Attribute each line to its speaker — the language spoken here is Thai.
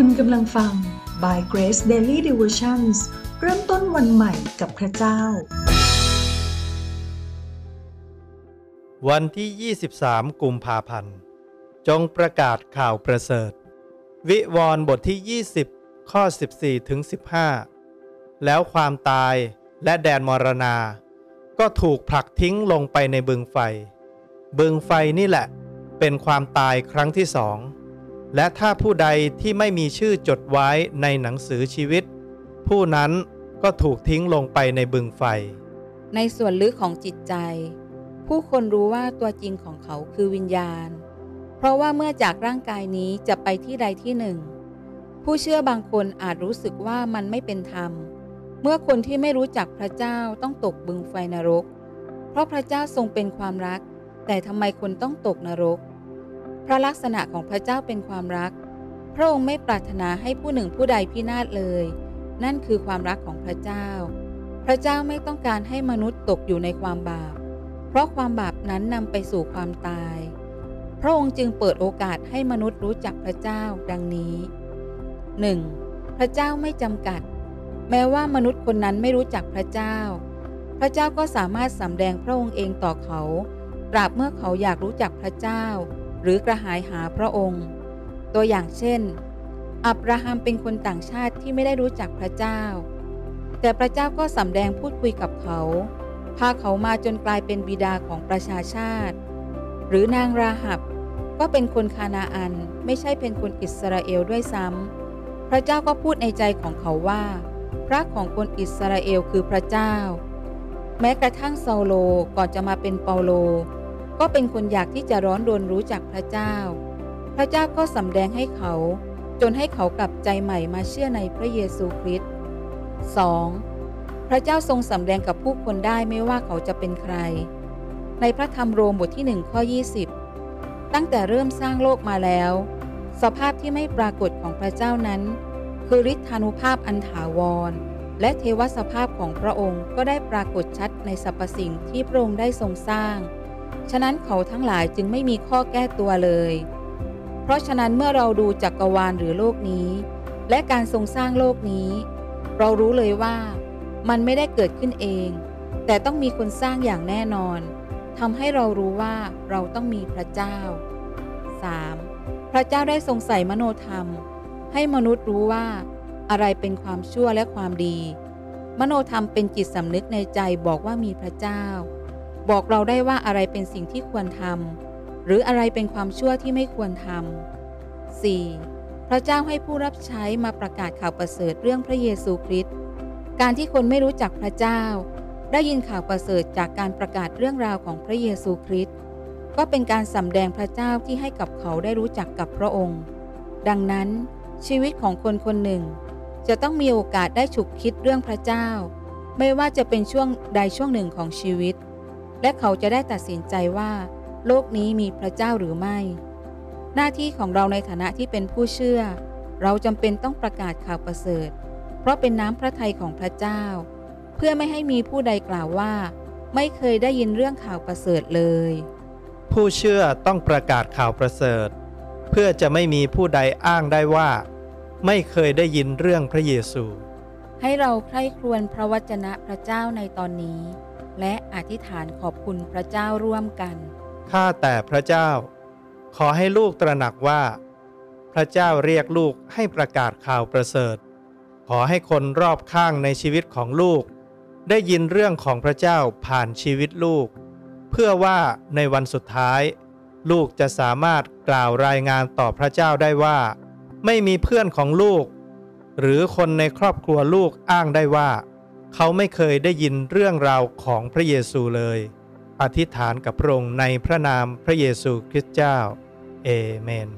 Speaker 1: คุณกำลังฟัง By Grace Daily Devotions เริ่มต้นวันใหม่กับพระเจ้า
Speaker 2: วันที่ 23 กุมภาพันธ์ จงประกาศข่าวประเสริฐ วิวรณ์บทที่ 20 ข้อ 14 ถึง 15 แล้วความตายและแดนมรณา ก็ถูกผลักทิ้งลงไปในบึงไฟ บึงไฟนี่แหละ เป็นความตายครั้งที่สอง และถ้าผู้ใดที่ไม่มีชื่อจดไว้ในหนังสือชีวิต ผู้นั้นก็ถูกทิ้งลงไปในบึงไฟ
Speaker 3: ในส่วนลึกของจิตใจ ผู้คนรู้ว่าตัวจริงของเขาคือวิญญาณ เพราะว่าเมื่อจากร่างกายนี้จะไปที่ใดที่หนึ่ง ผู้เชื่อบางคนอาจรู้สึกว่ามันไม่เป็นธรรม เมื่อคนที่ไม่รู้จักพระเจ้าต้องตกบึงไฟนรก เพราะพระเจ้าทรงเป็นความรัก แต่ทำไมคนต้องตกนรก พระลักษณะของพระเจ้าเป็นความรัก พระองค์ไม่ปรารถนาให้ผู้หนึ่งผู้ใดพินาศเลย นั่นคือความรักของพระเจ้า พระเจ้าไม่ต้องการให้มนุษย์ตกอยู่ในความบาป เพราะความบาปนั้นนำไปสู่ความตาย พระองค์จึงเปิดโอกาสให้มนุษย์รู้จักพระเจ้าดังนี้ 1. พระเจ้าไม่จำกัด แม้ว่ามนุษย์คนนั้นไม่รู้จักพระเจ้า พระเจ้าก็สามารถสำแดงพระองค์เองต่อเขา ตราบเมื่อเขาอยากรู้จักพระเจ้า รือกระหายหาพระองค์ ตัวอย่างเช่น อับราฮัมเป็นคนต่างชาติที่ไม่ได้รู้จักพระเจ้า แต่พระเจ้าก็สำแดงพูดคุยกับเขา พาเขามาจนกลายเป็นบิดาของประชาชาติ หรือนางราหับก็เป็นคนคานาอันไม่ใช่เป็นคนอิสราเอลด้วยซ้ำ พระเจ้าก็พูดในใจของเขาว่า พระของคนอิสราเอลคือพระเจ้า แม้กระทั่งซาโลก่อนจะมาเป็นเปาโล ก็เป็นคนอยากที่จะร้อนรนรู้จักพระเจ้า พระเจ้าก็สำแดงให้เขา จนให้เขากลับใจใหม่มาเชื่อในพระเยซูคริสต์ 2. พระเจ้าทรงสำแดงกับผู้คนได้ไม่ว่าเขาจะเป็นใคร ในพระธรรมโรมบทที่ 1 ข้อ 20 ตั้งแต่เริ่มสร้างโลกมาแล้ว สภาพที่ไม่ปรากฏของพระเจ้านั้น คือฤทธานุภาพอันถาวร และเทวสภาพของพระองค์ก็ได้ปรากฏชัดในสรรพสิ่งที่พระองค์ได้ทรงสร้าง ฉะนั้นเขาทั้งหลายจึงไม่มีข้อแก้ตัวเลย เพราะฉะนั้นเมื่อเราดูจักกรวาลหรือโลกนี้ และการทรงสร้างโลกนี้ เรารู้เลยว่ามันไม่ได้เกิดขึ้นเอง แต่ต้องมีคนสร้างอย่างแน่นอนทำให้เรารู้ว่าเราต้องมีพระเจ้า 3. พระเจ้าได้ทรงใส่มโนธรรม ให้มนุษย์รู้ว่าอะไรเป็นความชั่วและความดี มโนธรรมเป็นจิตสำนึกในใจบอกว่ามีพระเจ้า บอกเราได้ว่าอะไรเป็นสิ่งที่ควรทำหรืออะไรเป็นความชั่วที่ไม่ควรทำ 4. พระเจ้าให้ผู้รับใช้มาประกาศข่าวประเสริฐเรื่องพระเยซูคริสต์การที่คนไม่รู้จักพระเจ้า ได้ยินข่าวประเสริฐจากการประกาศเรื่องราวของพระเยซูคริสต์ก็เป็นการสำแดงพระเจ้าที่ให้กับเขาได้รู้จักกับพระองค์ ดังนั้น ชีวิตของคนคนหนึ่ง จะต้องมีโอกาสได้ฉุกคิดเรื่องพระเจ้า ไม่ว่าจะเป็นช่วงใดช่วงหนึ่งของชีวิต และเขาจะได้ตัดสินใจว่า โลกนี้มีพระเจ้าหรือไม่ หน้าที่ของเราในฐานะที่เป็นผู้เชื่อ เราจำเป็นต้องประกาศข่าวประเสริฐ เพราะเป็นน้ำพระทัยของพระเจ้า เพื่อไม่ให้มีผู้ใดกล่าวว่า ไม่เคยได้ยินเรื่องข่าวประเสริฐเลย
Speaker 2: ผู้เชื่อต้องประกาศข่าวประเสริฐ เพื่อจะไม่มีผู้ใดอ้างได้ว่า ไม่เคยได้ยินเรื่องพระเยซู
Speaker 3: ให้เราใคร่ครวญพระวจนะพระเจ้าในตอนนี้ และอธิษฐานขอบคุณพระเจ้าร่วมกัน
Speaker 2: ข้าแต่พระเจ้า ขอให้ลูกตระหนักว่า พระเจ้าเรียกลูกให้ประกาศข่าวประเสริฐ ขอให้คนรอบข้างในชีวิตของลูก ได้ยินเรื่องของพระเจ้าผ่านชีวิตลูก เพื่อว่าในวันสุดท้าย ลูกจะสามารถกล่าวรายงานต่อพระเจ้าได้ว่า ไม่มีเพื่อนของลูก หรือคนในครอบครัวลูกอ้างได้ว่า เขาไม่เคยได้ยินเรื่องราวของพระเยซูเลย อธิษฐานกับพระองค์ในพระนามพระเยซูคริสต์เจ้า เอเมน